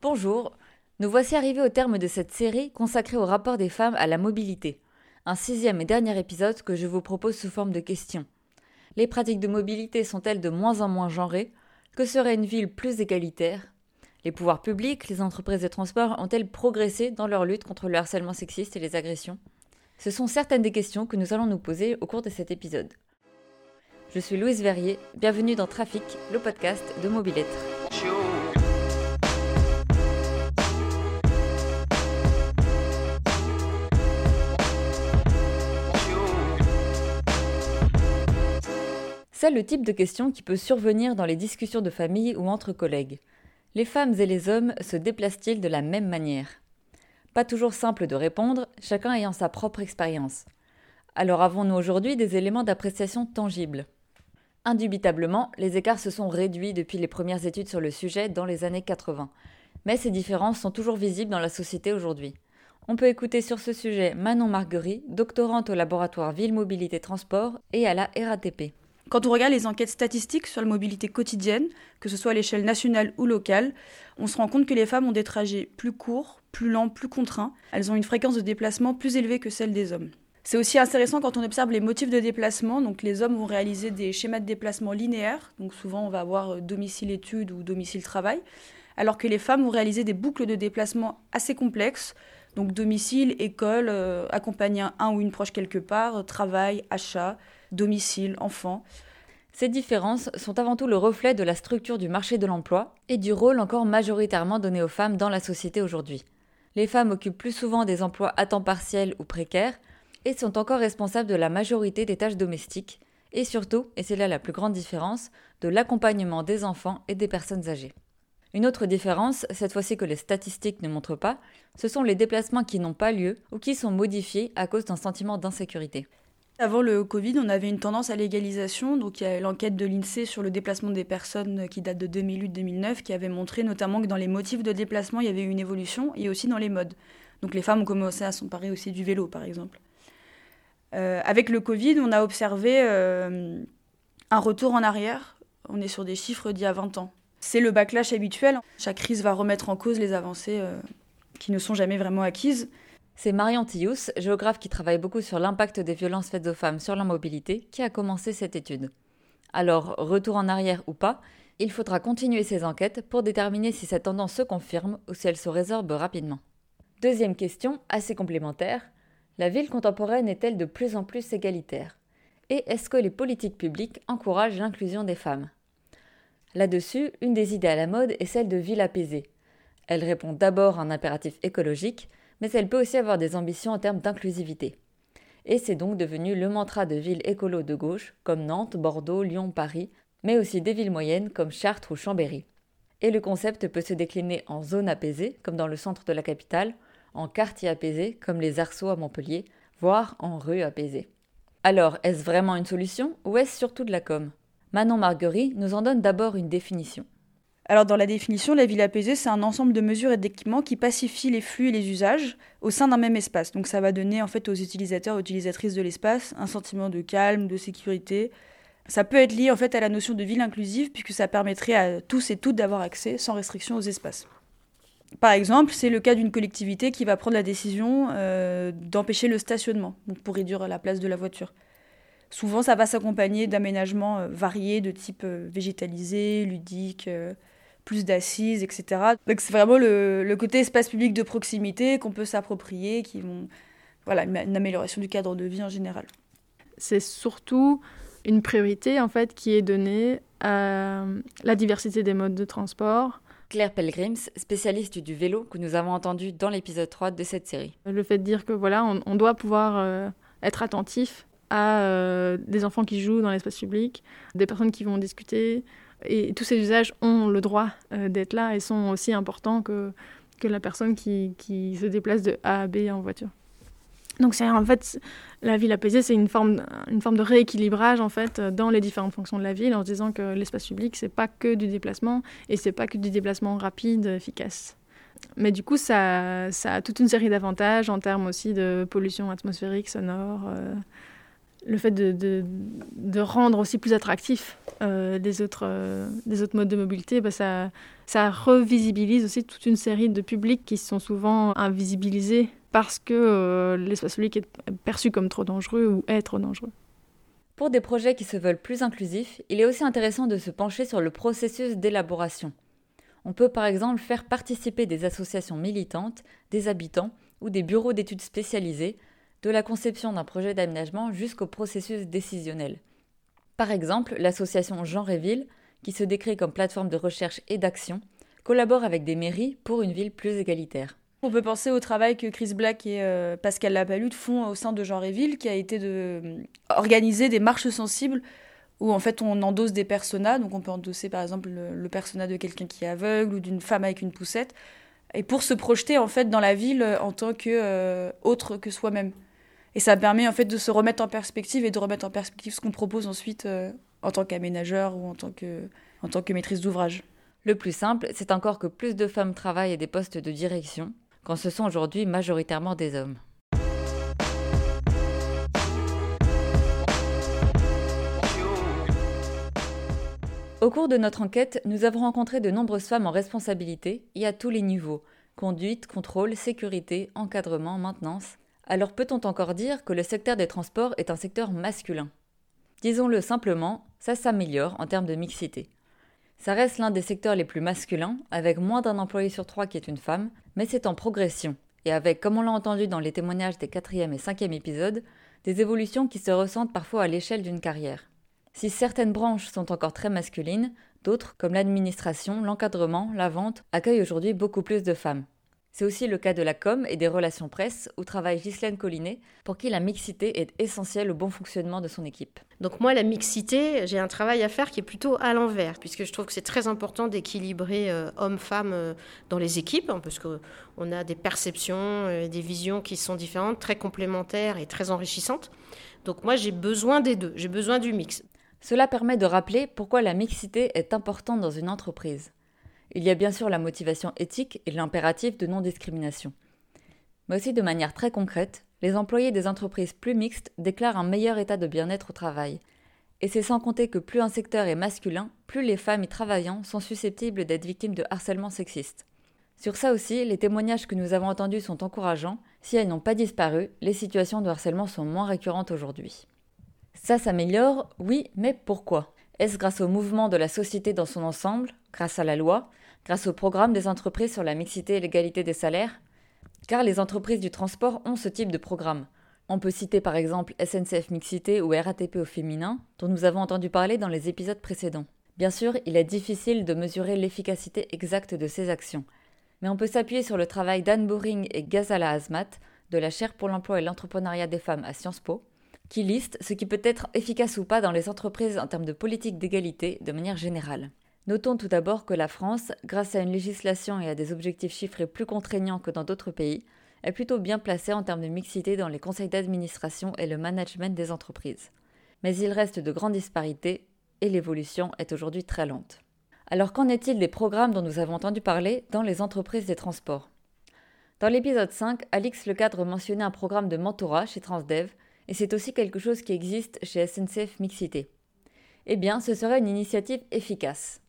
Bonjour, nous voici arrivés au terme de cette série consacrée au rapport des femmes à la mobilité. Un sixième et dernier épisode que je vous propose sous forme de questions. Les pratiques de mobilité sont-elles de moins en moins genrées? Que serait une ville plus égalitaire? Les pouvoirs publics, les entreprises de transport ont-elles progressé dans leur lutte contre le harcèlement sexiste et les agressions? Ce sont certaines des questions que nous allons nous poser au cours de cet épisode. Je suis Louise Verrier, bienvenue dans Trafic, le podcast de Mobilettre. C'est le type de question qui peut survenir dans les discussions de famille ou entre collègues. Les femmes et les hommes se déplacent-ils de la même manière? Pas toujours simple de répondre, chacun ayant sa propre expérience. Alors avons-nous aujourd'hui des éléments d'appréciation tangibles? Indubitablement, les écarts se sont réduits depuis les premières études sur le sujet dans les années 80. Mais ces différences sont toujours visibles dans la société aujourd'hui. On peut écouter sur ce sujet Manon Marguerite, doctorante au laboratoire Ville Mobilité Transport et à la RATP. Quand on regarde les enquêtes statistiques sur la mobilité quotidienne, que ce soit à l'échelle nationale ou locale, on se rend compte que les femmes ont des trajets plus courts, plus lents, plus contraints. Elles ont une fréquence de déplacement plus élevée que celle des hommes. C'est aussi intéressant quand on observe les motifs de déplacement. Donc les hommes vont réaliser des schémas de déplacement linéaires. Donc souvent on va avoir euh, domicile-études ou domicile-travail. Alors que les femmes vont réaliser des boucles de déplacement assez complexes. Donc domicile, école, euh, accompagner un ou une proche quelque part, travail, achat, domicile, enfant. Ces différences sont avant tout le reflet de la structure du marché de l'emploi et du rôle encore majoritairement donné aux femmes dans la société aujourd'hui. Les femmes occupent plus souvent des emplois à temps partiel ou précaires, et sont encore responsables de la majorité des tâches domestiques, et surtout, et c'est là la plus grande différence, de l'accompagnement des enfants et des personnes âgées. Une autre différence, cette fois-ci que les statistiques ne montrent pas, ce sont les déplacements qui n'ont pas lieu ou qui sont modifiés à cause d'un sentiment d'insécurité. Avant le Covid, on avait une tendance à l'égalisation. Donc, il y a l'enquête de l'INSEE sur le déplacement des personnes qui date de 2008-2009 qui avait montré notamment que dans les motifs de déplacement, il y avait une évolution et aussi dans les modes. Donc, les femmes ont commencé à s'emparer aussi du vélo, par exemple. Euh, avec le Covid, on a observé euh, un retour en arrière. On est sur des chiffres d'il y a 20 ans. C'est le backlash habituel. Chaque crise va remettre en cause les avancées euh, qui ne sont jamais vraiment acquises. C'est Marion Tillous, géographe qui travaille beaucoup sur l'impact des violences faites aux femmes sur la mobilité, qui a commencé cette étude. Alors, retour en arrière ou pas, il faudra continuer ces enquêtes pour déterminer si cette tendance se confirme ou si elle se résorbe rapidement. Deuxième question, assez complémentaire, la ville contemporaine est-elle de plus en plus égalitaire? Et est-ce que les politiques publiques encouragent l'inclusion des femmes? Là-dessus, une des idées à la mode est celle de ville apaisée. Elle répond d'abord à un impératif écologique, mais elle peut aussi avoir des ambitions en termes d'inclusivité. Et c'est donc devenu le mantra de villes écolo de gauche, comme Nantes, Bordeaux, Lyon, Paris, mais aussi des villes moyennes comme Chartres ou Chambéry. Et le concept peut se décliner en zone apaisée, comme dans le centre de la capitale, en quartier apaisé, comme les arceaux à Montpellier, voire en rue apaisée. Alors, est-ce vraiment une solution ou est-ce surtout de la com? Manon Marguerite nous en donne d'abord une définition. Alors dans la définition, la ville apaisée, c'est un ensemble de mesures et d'équipements qui pacifient les flux et les usages au sein d'un même espace. Donc ça va donner en fait aux utilisateurs et utilisatrices de l'espace un sentiment de calme, de sécurité. Ça peut être lié en fait à la notion de ville inclusive puisque ça permettrait à tous et toutes d'avoir accès sans restriction aux espaces. Par exemple, c'est le cas d'une collectivité qui va prendre la décision euh, d'empêcher le stationnement, pour réduire la place de la voiture. Souvent, ça va s'accompagner d'aménagements euh, variés de type euh, végétalisé, ludique, plus d'assises, etc. Donc c'est vraiment le, côté espace public de proximité qu'on peut s'approprier, qui vont voilà une, amélioration du cadre de vie en général. C'est surtout une priorité en fait qui est donnée à la diversité des modes de transport, Claire Pelgrims, spécialiste du vélo que nous avons entendu dans l'épisode 3 de cette série. Le fait de dire que voilà, on, doit pouvoir euh, être attentif à euh, des enfants qui jouent dans l'espace public, des personnes qui vont discuter, et tous ces usages ont le droit euh, d'être là et sont aussi importants que, que la personne qui, qui se déplace de A à B en voiture. Donc c'est en fait la ville apaisée, c'est une forme, une forme de rééquilibrage en fait dans les différentes fonctions de la ville en se disant que l'espace public c'est pas que du déplacement et c'est pas que du déplacement rapide, efficace. Mais du coup, ça, ça a toute une série d'avantages en termes aussi de pollution atmosphérique, sonore, euh, le fait de, de, rendre aussi plus attractif euh, des, autres, euh, autres modes de mobilité, bah, ça, ça revisibilise aussi toute une série de publics qui sont souvent invisibilisés parce que euh, l'espace public est perçu comme trop dangereux ou est trop dangereux. Pour des projets qui se veulent plus inclusifs, il est aussi intéressant de se pencher sur le processus d'élaboration. On peut par exemple faire participer des associations militantes, des habitants ou des bureaux d'études spécialisés de la conception d'un projet d'aménagement jusqu'au processus décisionnel. Par exemple, l'association Jean Réville, qui se décrit comme plateforme de recherche et d'action, collabore avec des mairies pour une ville plus égalitaire. On peut penser au travail que Chris Black et euh, Pascal Lapalude font au sein de Jean Réville, qui a été de euh, organiser des marches sensibles où en fait on endosse des personas. Donc on peut endosser par exemple le, le persona de quelqu'un qui est aveugle ou d'une femme avec une poussette, et pour se projeter en fait dans la ville en tant que euh, autre que soi-même. Et ça permet en fait de se remettre en perspective et de remettre en perspective ce qu'on propose ensuite euh, en tant qu'aménageur ou en tant que, en tant que maîtrise d'ouvrage. Le plus simple, c'est encore que plus de femmes travaillent à des postes de direction, quand ce sont aujourd'hui majoritairement des hommes. Au cours de notre enquête, nous avons rencontré de nombreuses femmes en responsabilité et à tous les niveaux conduite, contrôle, sécurité, encadrement, maintenance, alors peut-on encore dire que le secteur des transports est un secteur masculin? Disons-le simplement, ça s'améliore en termes de mixité. Ça reste l'un des secteurs les plus masculins, avec moins d'un employé sur trois qui est une femme, mais c'est en progression, et avec, comme on l'a entendu dans les témoignages des quatrième et cinquième épisodes, des évolutions qui se ressentent parfois à l'échelle d'une carrière. Si certaines branches sont encore très masculines, d'autres, comme l'administration, l'encadrement, la vente, accueillent aujourd'hui beaucoup plus de femmes. C'est aussi le cas de la com et des relations presse, où travaille Ghislaine Collinet, pour qui la mixité est essentielle au bon fonctionnement de son équipe. Donc moi, la mixité, j'ai un travail à faire qui est plutôt à l'envers, puisque je trouve que c'est très important d'équilibrer euh, hommes-femmes euh, dans les équipes, hein, parce qu'on a des perceptions, euh, des visions qui sont différentes, très complémentaires et très enrichissantes. Donc moi, j'ai besoin des deux, j'ai besoin du mix. Cela permet de rappeler pourquoi la mixité est importante dans une entreprise. Il y a bien sûr la motivation éthique et l'impératif de non-discrimination. Mais aussi de manière très concrète, les employés des entreprises plus mixtes déclarent un meilleur état de bien-être au travail. Et c'est sans compter que plus un secteur est masculin, plus les femmes y travaillant sont susceptibles d'être victimes de harcèlement sexiste. Sur ça aussi, les témoignages que nous avons entendus sont encourageants. Si elles n'ont pas disparu, les situations de harcèlement sont moins récurrentes aujourd'hui. Ça s'améliore, oui, mais pourquoi? Est-ce grâce au mouvement de la société dans son ensemble, grâce à la loi, grâce au programme des entreprises sur la mixité et l'égalité des salaires? Car les entreprises du transport ont ce type de programme. On peut citer par exemple SNCF Mixité ou RATP au féminin, dont nous avons entendu parler dans les épisodes précédents. Bien sûr, il est difficile de mesurer l'efficacité exacte de ces actions, mais on peut s'appuyer sur le travail d'Anne Boring et Ghazala Azmat de la chaire pour l'emploi et l'entrepreneuriat des femmes à Sciences Po, qui liste ce qui peut être efficace ou pas dans les entreprises en termes de politique d'égalité de manière générale. Notons tout d'abord que la France, grâce à une législation et à des objectifs chiffrés plus contraignants que dans d'autres pays, est plutôt bien placée en termes de mixité dans les conseils d'administration et le management des entreprises. Mais il reste de grandes disparités et l'évolution est aujourd'hui très lente. Alors qu'en est-il des programmes dont nous avons entendu parler dans les entreprises des transports? Dans l'épisode 5, Alix Lecadre mentionnait un programme de mentorat chez Transdev, et c'est aussi quelque chose qui existe chez SNCF Mixité. Eh bien, ce serait une initiative efficace.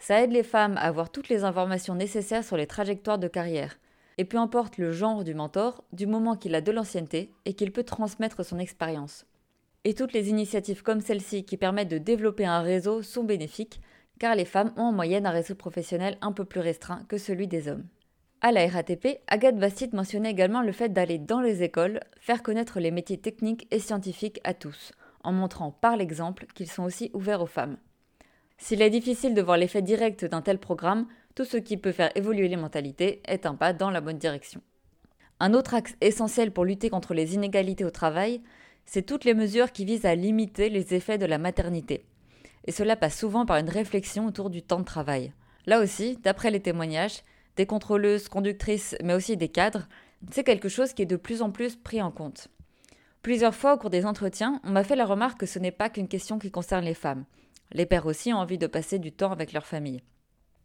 Ça aide les femmes à avoir toutes les informations nécessaires sur les trajectoires de carrière. Et peu importe le genre du mentor, du moment qu'il a de l'ancienneté et qu'il peut transmettre son expérience. Et toutes les initiatives comme celle-ci qui permettent de développer un réseau sont bénéfiques, car les femmes ont en moyenne un réseau professionnel un peu plus restreint que celui des hommes. À la RATP, Agathe Bastide mentionnait également le fait d'aller dans les écoles faire connaître les métiers techniques et scientifiques à tous, en montrant par l'exemple qu'ils sont aussi ouverts aux femmes. S'il est difficile de voir l'effet direct d'un tel programme, tout ce qui peut faire évoluer les mentalités est un pas dans la bonne direction. Un autre axe essentiel pour lutter contre les inégalités au travail, c'est toutes les mesures qui visent à limiter les effets de la maternité. Et cela passe souvent par une réflexion autour du temps de travail. Là aussi, d'après les témoignages, des contrôleuses, conductrices, mais aussi des cadres, c'est quelque chose qui est de plus en plus pris en compte. Plusieurs fois au cours des entretiens, on m'a fait la remarque que ce n'est pas qu'une question qui concerne les femmes. Les pères aussi ont envie de passer du temps avec leur famille.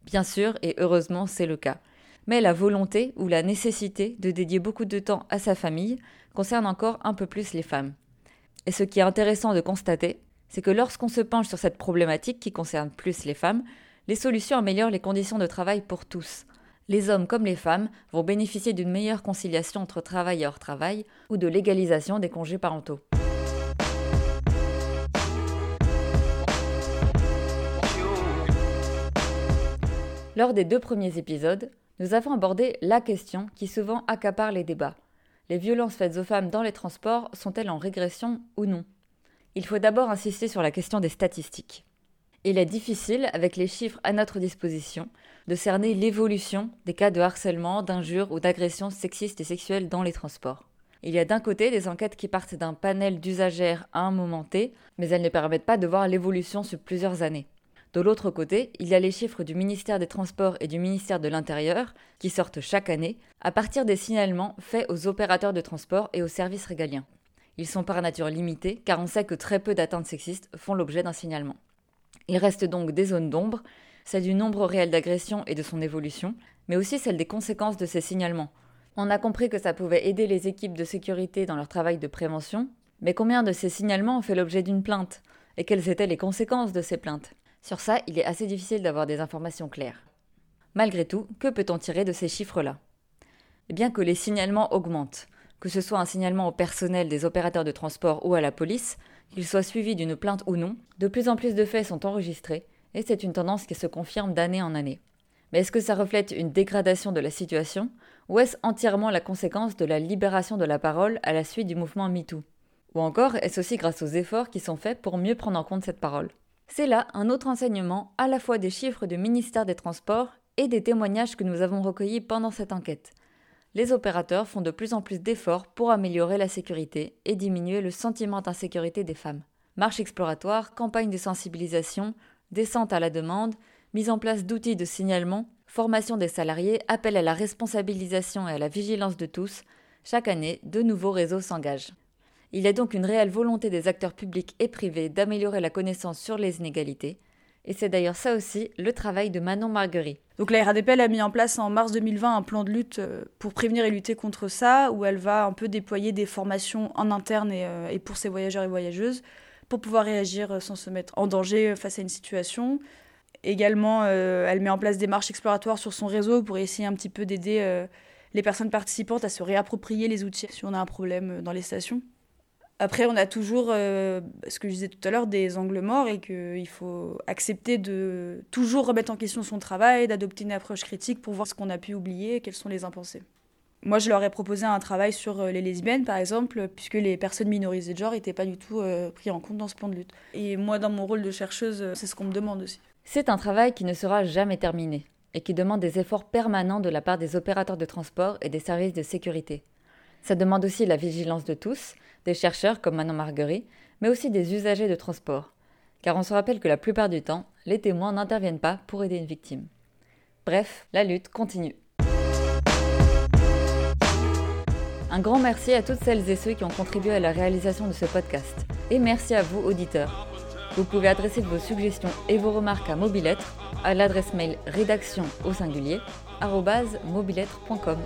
Bien sûr, et heureusement, c'est le cas. Mais la volonté ou la nécessité de dédier beaucoup de temps à sa famille concerne encore un peu plus les femmes. Et ce qui est intéressant de constater, c'est que lorsqu'on se penche sur cette problématique qui concerne plus les femmes, les solutions améliorent les conditions de travail pour tous. Les hommes comme les femmes vont bénéficier d'une meilleure conciliation entre travail et hors-travail ou de l'égalisation des congés parentaux. Lors des deux premiers épisodes, nous avons abordé la question qui souvent accapare les débats. Les violences faites aux femmes dans les transports sont-elles en régression ou non? Il faut d'abord insister sur la question des statistiques. Il est difficile, avec les chiffres à notre disposition, de cerner l'évolution des cas de harcèlement, d'injures ou d'agressions sexistes et sexuelles dans les transports. Il y a d'un côté des enquêtes qui partent d'un panel d'usagères à un moment T, mais elles ne permettent pas de voir l'évolution sur plusieurs années. De l'autre côté, il y a les chiffres du ministère des Transports et du ministère de l'Intérieur, qui sortent chaque année, à partir des signalements faits aux opérateurs de transport et aux services régaliens. Ils sont par nature limités, car on sait que très peu d'atteintes sexistes font l'objet d'un signalement. Il reste donc des zones d'ombre, celle du nombre réel d'agressions et de son évolution, mais aussi celle des conséquences de ces signalements. On a compris que ça pouvait aider les équipes de sécurité dans leur travail de prévention, mais combien de ces signalements ont fait l'objet d'une plainte Et quelles étaient les conséquences de ces plaintes? Sur ça, il est assez difficile d'avoir des informations claires. Malgré tout, que peut-on tirer de ces chiffres-là? Eh bien que les signalements augmentent, que ce soit un signalement au personnel des opérateurs de transport ou à la police, qu'il soit suivi d'une plainte ou non, de plus en plus de faits sont enregistrés, et c'est une tendance qui se confirme d'année en année. Mais est-ce que ça reflète une dégradation de la situation, ou est-ce entièrement la conséquence de la libération de la parole à la suite du mouvement MeToo? Ou encore, est-ce aussi grâce aux efforts qui sont faits pour mieux prendre en compte cette parole? C'est là un autre enseignement à la fois des chiffres du ministère des Transports et des témoignages que nous avons recueillis pendant cette enquête. Les opérateurs font de plus en plus d'efforts pour améliorer la sécurité et diminuer le sentiment d'insécurité des femmes. Marche exploratoire, campagne de sensibilisation, descente à la demande, mise en place d'outils de signalement, formation des salariés, appel à la responsabilisation et à la vigilance de tous, chaque année, de nouveaux réseaux s'engagent. Il y a donc une réelle volonté des acteurs publics et privés d'améliorer la connaissance sur les inégalités, et c'est d'ailleurs ça aussi le travail de Manon Marguerite. Donc la RADPL a mis en place en mars 2020 un plan de lutte euh, pour prévenir et lutter contre ça, où elle va un peu déployer des formations en interne et, euh, pour ses voyageurs et voyageuses, pour pouvoir réagir euh, sans se mettre en danger face à une situation. Également, elle met en place des marches exploratoires sur son réseau pour essayer un petit peu d'aider les personnes participantes à se réapproprier les outils si on a un problème dans les stations. Après, on a toujours, euh, ce que je disais tout à l'heure, des angles morts et qu'il faut accepter de toujours remettre en question son travail, d'adopter une approche critique pour voir ce qu'on a pu oublier, quels sont les impensés. Moi, je leur ai proposé un travail sur euh, les lesbiennes, par exemple, puisque les personnes minorisées de genre n'étaient pas du tout euh, pris en compte dans ce plan de lutte. Et moi, dans mon rôle de chercheuse, c'est ce qu'on me demande aussi. C'est un travail qui ne sera jamais terminé et qui demande des efforts permanents de la part des opérateurs de transport et des services de sécurité. Ça demande aussi la vigilance de tous, des chercheurs comme Manon Marguerite, mais aussi des usagers de transport. Car on se rappelle que la plupart du temps, les témoins n'interviennent pas pour aider une victime. Bref, la lutte continue. Un grand merci à toutes celles et ceux qui ont contribué à la réalisation de ce podcast. Et merci à vous, auditeurs. Vous pouvez adresser vos suggestions et vos remarques à Mobilettre à l'adresse mail rédaction au singulier mobilettre.com.